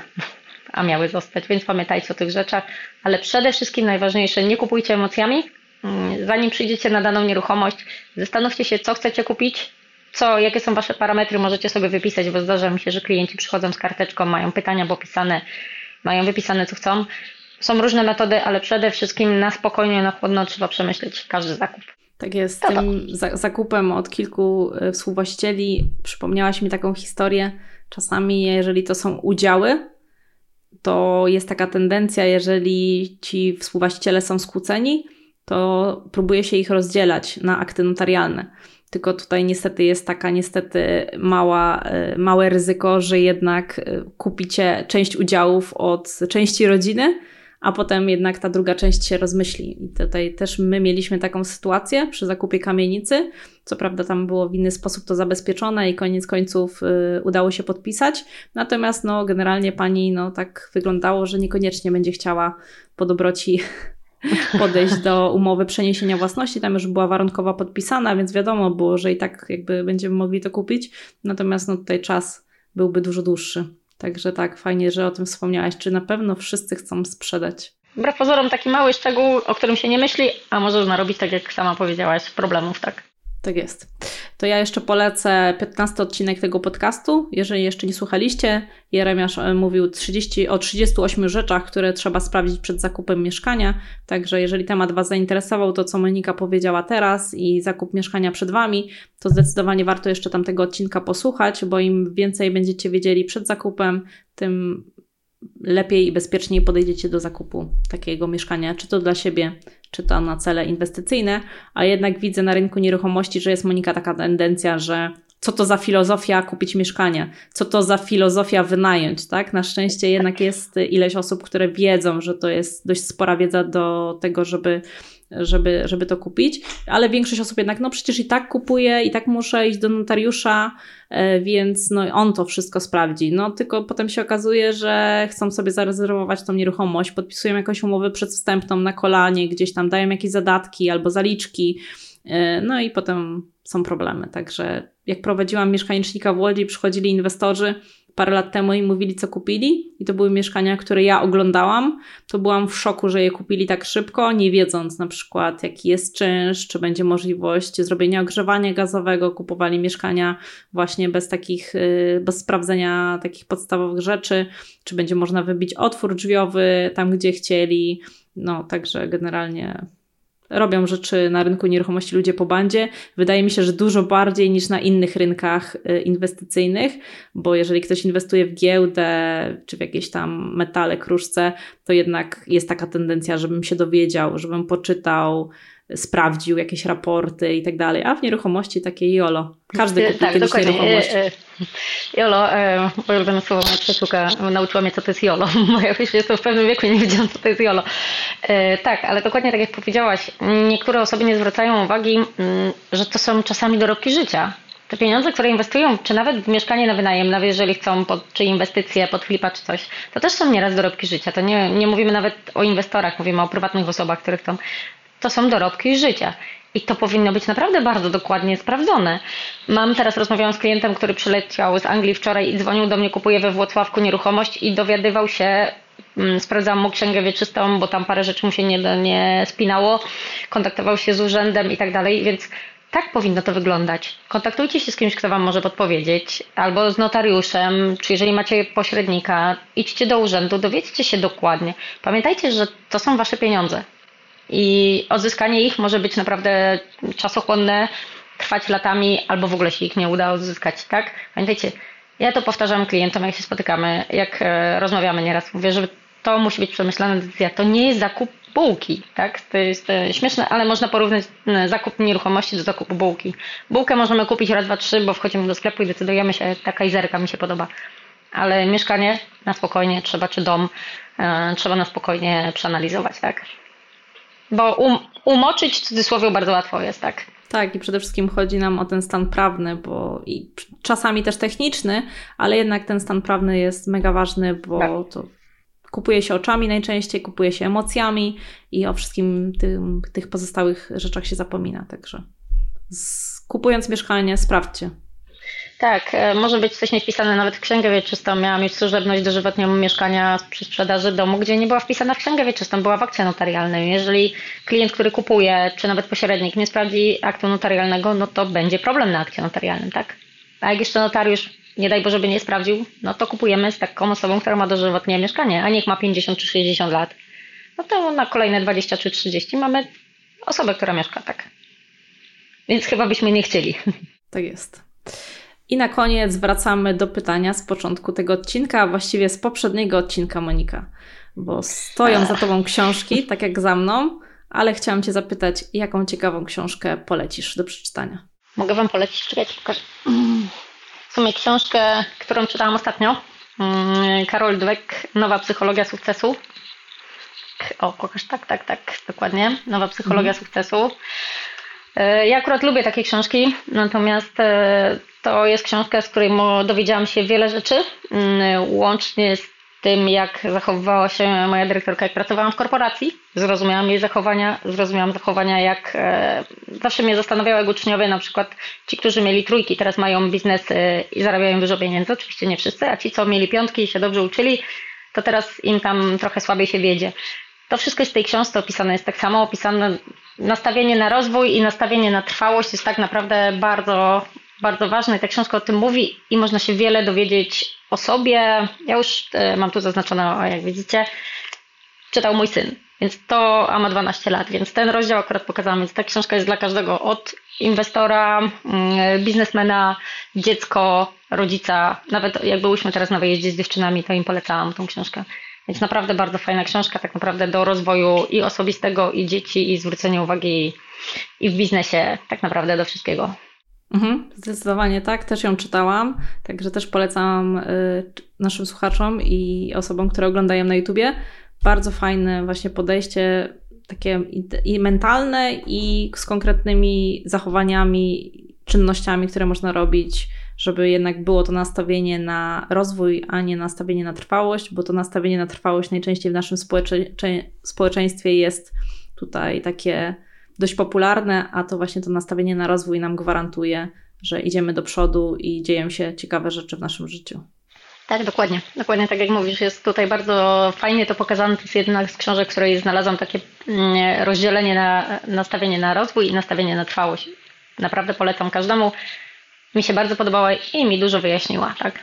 a miały zostać, więc pamiętajcie o tych rzeczach. Ale przede wszystkim najważniejsze, nie kupujcie emocjami. Mm, zanim przyjdziecie na daną nieruchomość, zastanówcie się, co chcecie kupić, co, jakie są Wasze parametry, możecie sobie wypisać, bo zdarza mi się, że klienci przychodzą z karteczką, mają pytania opisane, mają wypisane, co chcą. Są różne metody, ale przede wszystkim na spokojnie, na chłodno trzeba przemyśleć każdy zakup. Tak jest. No tym zakupem od kilku e, współwłaścicieli przypomniałaś mi taką historię. Czasami, jeżeli to są udziały, to jest taka tendencja, jeżeli ci współwłaściciele są skłóceni, to próbuje się ich rozdzielać na akty notarialne. Tylko tutaj niestety jest taka niestety mała, e, małe ryzyko, że jednak e, kupicie część udziałów od części rodziny, a potem jednak ta druga część się rozmyśli. I tutaj też my mieliśmy taką sytuację przy zakupie kamienicy. Co prawda tam było w inny sposób to zabezpieczone i koniec końców y, udało się podpisać. Natomiast no, generalnie pani no, tak wyglądało, że niekoniecznie będzie chciała po dobroci podejść do umowy przeniesienia własności. Tam już była warunkowa podpisana, więc wiadomo było, że i tak jakby będziemy mogli to kupić. Natomiast no, tutaj czas byłby dużo dłuższy. Także tak, fajnie, że o tym wspomniałaś. Czy na pewno wszyscy chcą sprzedać? Wbrew pozorom taki mały szczegół, o którym się nie myśli, a może narobić, tak jak sama powiedziałaś, problemów, tak? Tak jest. To ja jeszcze polecę 15 odcinek tego podcastu. Jeżeli jeszcze nie słuchaliście, Jeremiasz e, mówił 30, o 38 rzeczach, które trzeba sprawdzić przed zakupem mieszkania. Także jeżeli temat Was zainteresował, to co Monika powiedziała teraz i zakup mieszkania przed Wami, to zdecydowanie warto jeszcze tamtego odcinka posłuchać, bo im więcej będziecie wiedzieli przed zakupem, tym lepiej i bezpieczniej podejdziecie do zakupu takiego mieszkania, czy to dla siebie, czy to na cele inwestycyjne, a jednak widzę na rynku nieruchomości, że jest Monika taka tendencja, że co to za filozofia kupić mieszkanie, co to za filozofia wynająć, tak? Na szczęście jednak jest ileś osób, które wiedzą, że to jest dość spora wiedza do tego, żeby żeby, żeby to kupić, ale większość osób jednak, no przecież i tak kupuje, i tak muszę iść do notariusza, e, więc no on to wszystko sprawdzi. No tylko potem się okazuje, że chcą sobie zarezerwować tą nieruchomość, podpisują jakąś umowę przedwstępną na kolanie, gdzieś tam dają jakieś zadatki albo zaliczki, e, no i potem są problemy. Także jak prowadziłam mieszkanicznika w Łodzi, przychodzili inwestorzy, parę lat temu i mówili, co kupili, i to były mieszkania, które ja oglądałam, to byłam w szoku, że je kupili tak szybko, nie wiedząc na przykład, jaki jest czynsz, czy będzie możliwość zrobienia ogrzewania gazowego, kupowali mieszkania właśnie bez takich, y, bez sprawdzenia takich podstawowych rzeczy, czy będzie można wybić otwór drzwiowy tam, gdzie chcieli. No, także generalnie robią rzeczy na rynku nieruchomości ludzie po bandzie. Wydaje mi się, że dużo bardziej niż na innych rynkach y, inwestycyjnych, bo jeżeli ktoś inwestuje w giełdę czy w jakieś tam metale, kruszce, to jednak jest taka tendencja, żebym się dowiedział, żebym poczytał, sprawdził jakieś raporty i tak dalej, a w nieruchomości takie jolo. Każdy kupi tak, kiedyś dokładnie. nieruchomość. E, e, jolo, e, ulubione słowo, moja przyjaciółka nauczyła mnie, co to jest jolo, bo ja już jestem w pewnym wieku i nie wiedziałam, co to jest jolo. tak, ale dokładnie tak jak powiedziałaś, niektóre osoby nie zwracają uwagi, mm, że to są czasami dorobki życia. Te pieniądze, które inwestują, czy nawet w mieszkanie na wynajem, nawet jeżeli chcą, pod, czy inwestycje, pod flipa, czy coś, to też są nieraz dorobki życia. To nie, nie mówimy nawet o inwestorach, mówimy o prywatnych osobach, które chcą to są dorobki życia. I to powinno być naprawdę bardzo dokładnie sprawdzone. Mam teraz, rozmawiałam z klientem, który przyleciał z Anglii wczoraj i dzwonił do mnie, kupuje we Włocławku nieruchomość i dowiadywał się, mm, sprawdzałam mu księgę wieczystą, bo tam parę rzeczy mu się nie, nie spinało, kontaktował się z urzędem i tak dalej, więc tak powinno to wyglądać. Kontaktujcie się z kimś, kto Wam może podpowiedzieć, albo z notariuszem, czy jeżeli macie pośrednika, idźcie do urzędu, dowiedzcie się dokładnie. Pamiętajcie, że to są Wasze pieniądze. I odzyskanie ich może być naprawdę czasochłonne, trwać latami, albo w ogóle się ich nie uda odzyskać, tak? Pamiętajcie, ja to powtarzam klientom, jak się spotykamy, jak e, rozmawiamy nieraz. Mówię, że to musi być przemyślana decyzja. To nie jest zakup bułki, tak? To jest e, śmieszne, ale można porównać e, zakup nieruchomości do zakupu bułki. Bułkę możemy kupić raz, dwa, trzy, bo wchodzimy do sklepu i decydujemy się, ta kajzerka mi się podoba. Ale mieszkanie na spokojnie trzeba, czy dom, trzeba na spokojnie przeanalizować, tak? Bo um, umoczyć w cudzysłowie bardzo łatwo jest, tak? Tak, i przede wszystkim chodzi nam o ten stan prawny, bo i czasami też techniczny, ale jednak ten stan prawny jest mega ważny, bo tak. to kupuje się oczami najczęściej, kupuje się emocjami i o wszystkim tym, tych pozostałych rzeczach się zapomina. Także kupując mieszkanie, sprawdźcie, tak, e, może być coś wpisane nawet w księgę wieczystą. Miałam już służebność dożywotnią mieszkania przy sprzedaży domu, gdzie nie była wpisana w księgę wieczystą, była w akcie notarialnej. Jeżeli klient, który kupuje, czy nawet pośrednik nie sprawdzi aktu notarialnego, no to będzie problem na akcie notarialnym, tak? A jak jeszcze notariusz, nie daj Boże, by nie sprawdził, no to kupujemy z taką osobą, która ma dożywotnie mieszkanie, a niech ma 50 czy 60 lat. No to na kolejne 20 czy 30 mamy osobę, która mieszka, tak. Więc chyba byśmy nie chcieli. Tak jest. I na koniec wracamy do pytania z początku tego odcinka, a właściwie z poprzedniego odcinka, Monika, bo stoją za Tobą książki, tak jak za mną, ale chciałam Cię zapytać, jaką ciekawą książkę polecisz do przeczytania? Mogę Wam polecić, czekajcie, pokażę. W sumie książkę, którą czytałam ostatnio, mm, Karol Dweck, Nowa psychologia sukcesu. O, pokaż, tak, tak, tak, dokładnie. Nowa psychologia mhm. sukcesu. E, ja akurat lubię takie książki, natomiast e, to jest książka, z której dowiedziałam się wiele rzeczy, mm, łącznie z tym, jak zachowywała się moja dyrektorka, jak pracowałam w korporacji. Zrozumiałam jej zachowania, zrozumiałam zachowania, jak e, zawsze mnie zastanawiały uczniowie, na przykład ci, którzy mieli trójki, teraz mają biznes i zarabiają dużo pieniędzy, oczywiście nie wszyscy, a ci, co mieli piątki i się dobrze uczyli, to teraz im tam trochę słabiej się wiedzie. To wszystko jest w tej książce opisane, jest tak samo opisane nastawienie na rozwój i nastawienie na trwałość jest tak naprawdę bardzo, bardzo ważne. I ta książka o tym mówi i można się wiele dowiedzieć o sobie. Ja już e, mam tu zaznaczone, jak widzicie, czytał mój syn. Więc to, a ma 12 lat, więc ten rozdział akurat pokazałam, więc ta książka jest dla każdego od inwestora, mm, biznesmena, dziecko, rodzica. Nawet jak byłyśmy teraz na wyjeździe z dziewczynami, to im polecałam tą książkę. Więc naprawdę bardzo fajna książka, tak naprawdę do rozwoju i osobistego, i dzieci, i zwrócenia uwagi i w biznesie, tak naprawdę do wszystkiego. Mhm, zdecydowanie tak, też ją czytałam, także też polecam y, naszym słuchaczom i osobom, które oglądają na YouTubie. Bardzo fajne właśnie podejście, takie i mentalne, i z konkretnymi zachowaniami, czynnościami, które można robić żeby jednak było to nastawienie na rozwój, a nie nastawienie na trwałość, bo to nastawienie na trwałość najczęściej w naszym społecze społeczeństwie jest tutaj takie dość popularne, a to właśnie to nastawienie na rozwój nam gwarantuje, że idziemy do przodu i dzieją się ciekawe rzeczy w naszym życiu. Tak, dokładnie. Dokładnie tak jak mówisz, jest tutaj bardzo fajnie to pokazane. To jest jedna z książek, w której znalazłam takie mm, rozdzielenie na nastawienie na rozwój i nastawienie na trwałość. Naprawdę polecam każdemu mi się bardzo podobała i mi dużo wyjaśniła, tak.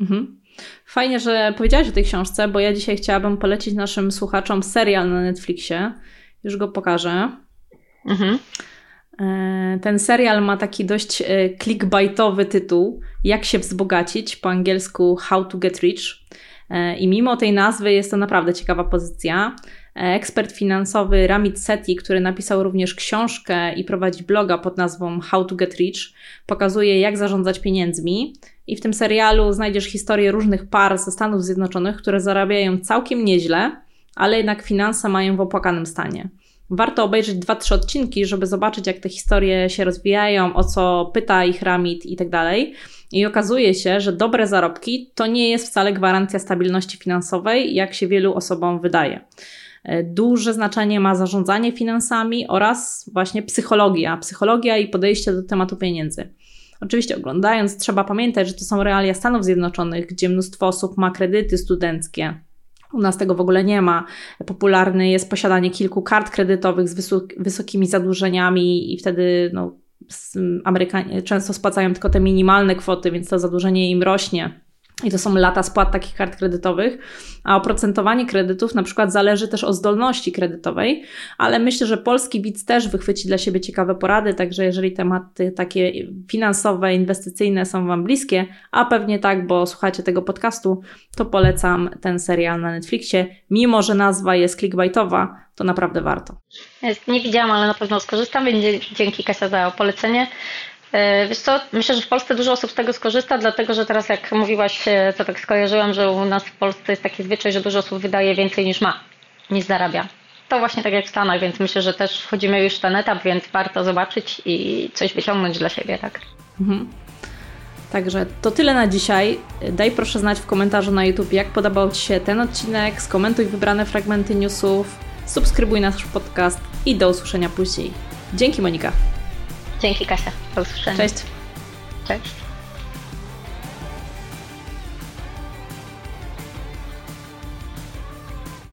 Mhm. Fajnie, że powiedziałaś o tej książce, bo ja dzisiaj chciałabym polecić naszym słuchaczom serial na Netflixie. Już go pokażę. Mhm. E, ten serial ma taki dość e, clickbaitowy tytuł Jak się wzbogacić, po angielsku How to Get Rich. E, I mimo tej nazwy jest to naprawdę ciekawa pozycja. Ekspert finansowy Ramit Sethi, który napisał również książkę i prowadzi bloga pod nazwą How to Get Rich, pokazuje, jak zarządzać pieniędzmi. I w tym serialu znajdziesz historię różnych par ze Stanów Zjednoczonych, które zarabiają całkiem nieźle, ale jednak finanse mają w opłakanym stanie. Warto obejrzeć dwa, trzy odcinki, żeby zobaczyć, jak te historie się rozwijają, o co pyta ich Ramit i tak dalej. I okazuje się, że dobre zarobki to nie jest wcale gwarancja stabilności finansowej, jak się wielu osobom wydaje. E, duże znaczenie ma zarządzanie finansami oraz właśnie psychologia, psychologia i podejście do tematu pieniędzy. Oczywiście oglądając trzeba pamiętać, że to są realia Stanów Zjednoczonych, gdzie mnóstwo osób ma kredyty studenckie. U nas tego w ogóle nie ma. Popularne jest posiadanie kilku kart kredytowych z wysokimi zadłużeniami i wtedy no, Amerykanie często spłacają tylko te minimalne kwoty, więc to zadłużenie im rośnie. I to są lata spłat takich kart kredytowych, a oprocentowanie kredytów na przykład zależy też od zdolności kredytowej, ale myślę, że polski widz też wychwyci dla siebie ciekawe porady, także jeżeli tematy takie finansowe, inwestycyjne są Wam bliskie, a pewnie tak, bo słuchacie tego podcastu, to polecam ten serial na Netflixie. Mimo, że nazwa jest clickbaitowa, to naprawdę warto. Nie widziałam, ale na pewno skorzystam, więc dzięki Kasia za polecenie. E, wiesz co, myślę, że w Polsce dużo osób z tego skorzysta, dlatego że teraz jak mówiłaś, e, to tak skojarzyłam, że u nas w Polsce jest taki zwyczaj, że dużo osób wydaje więcej niż ma, niż zarabia. To właśnie tak jak w Stanach, więc myślę, że też wchodzimy już w ten etap, więc warto zobaczyć i coś wyciągnąć dla siebie, tak? Mhm. Także to tyle na dzisiaj. Daj proszę znać w komentarzu na YouTube, jak podobał Ci się ten odcinek, skomentuj wybrane fragmenty newsów, subskrybuj nasz podcast i do usłyszenia później. Dzięki Monika. Dzięki Kasia. Do usłyszenia. Cześć. Cześć.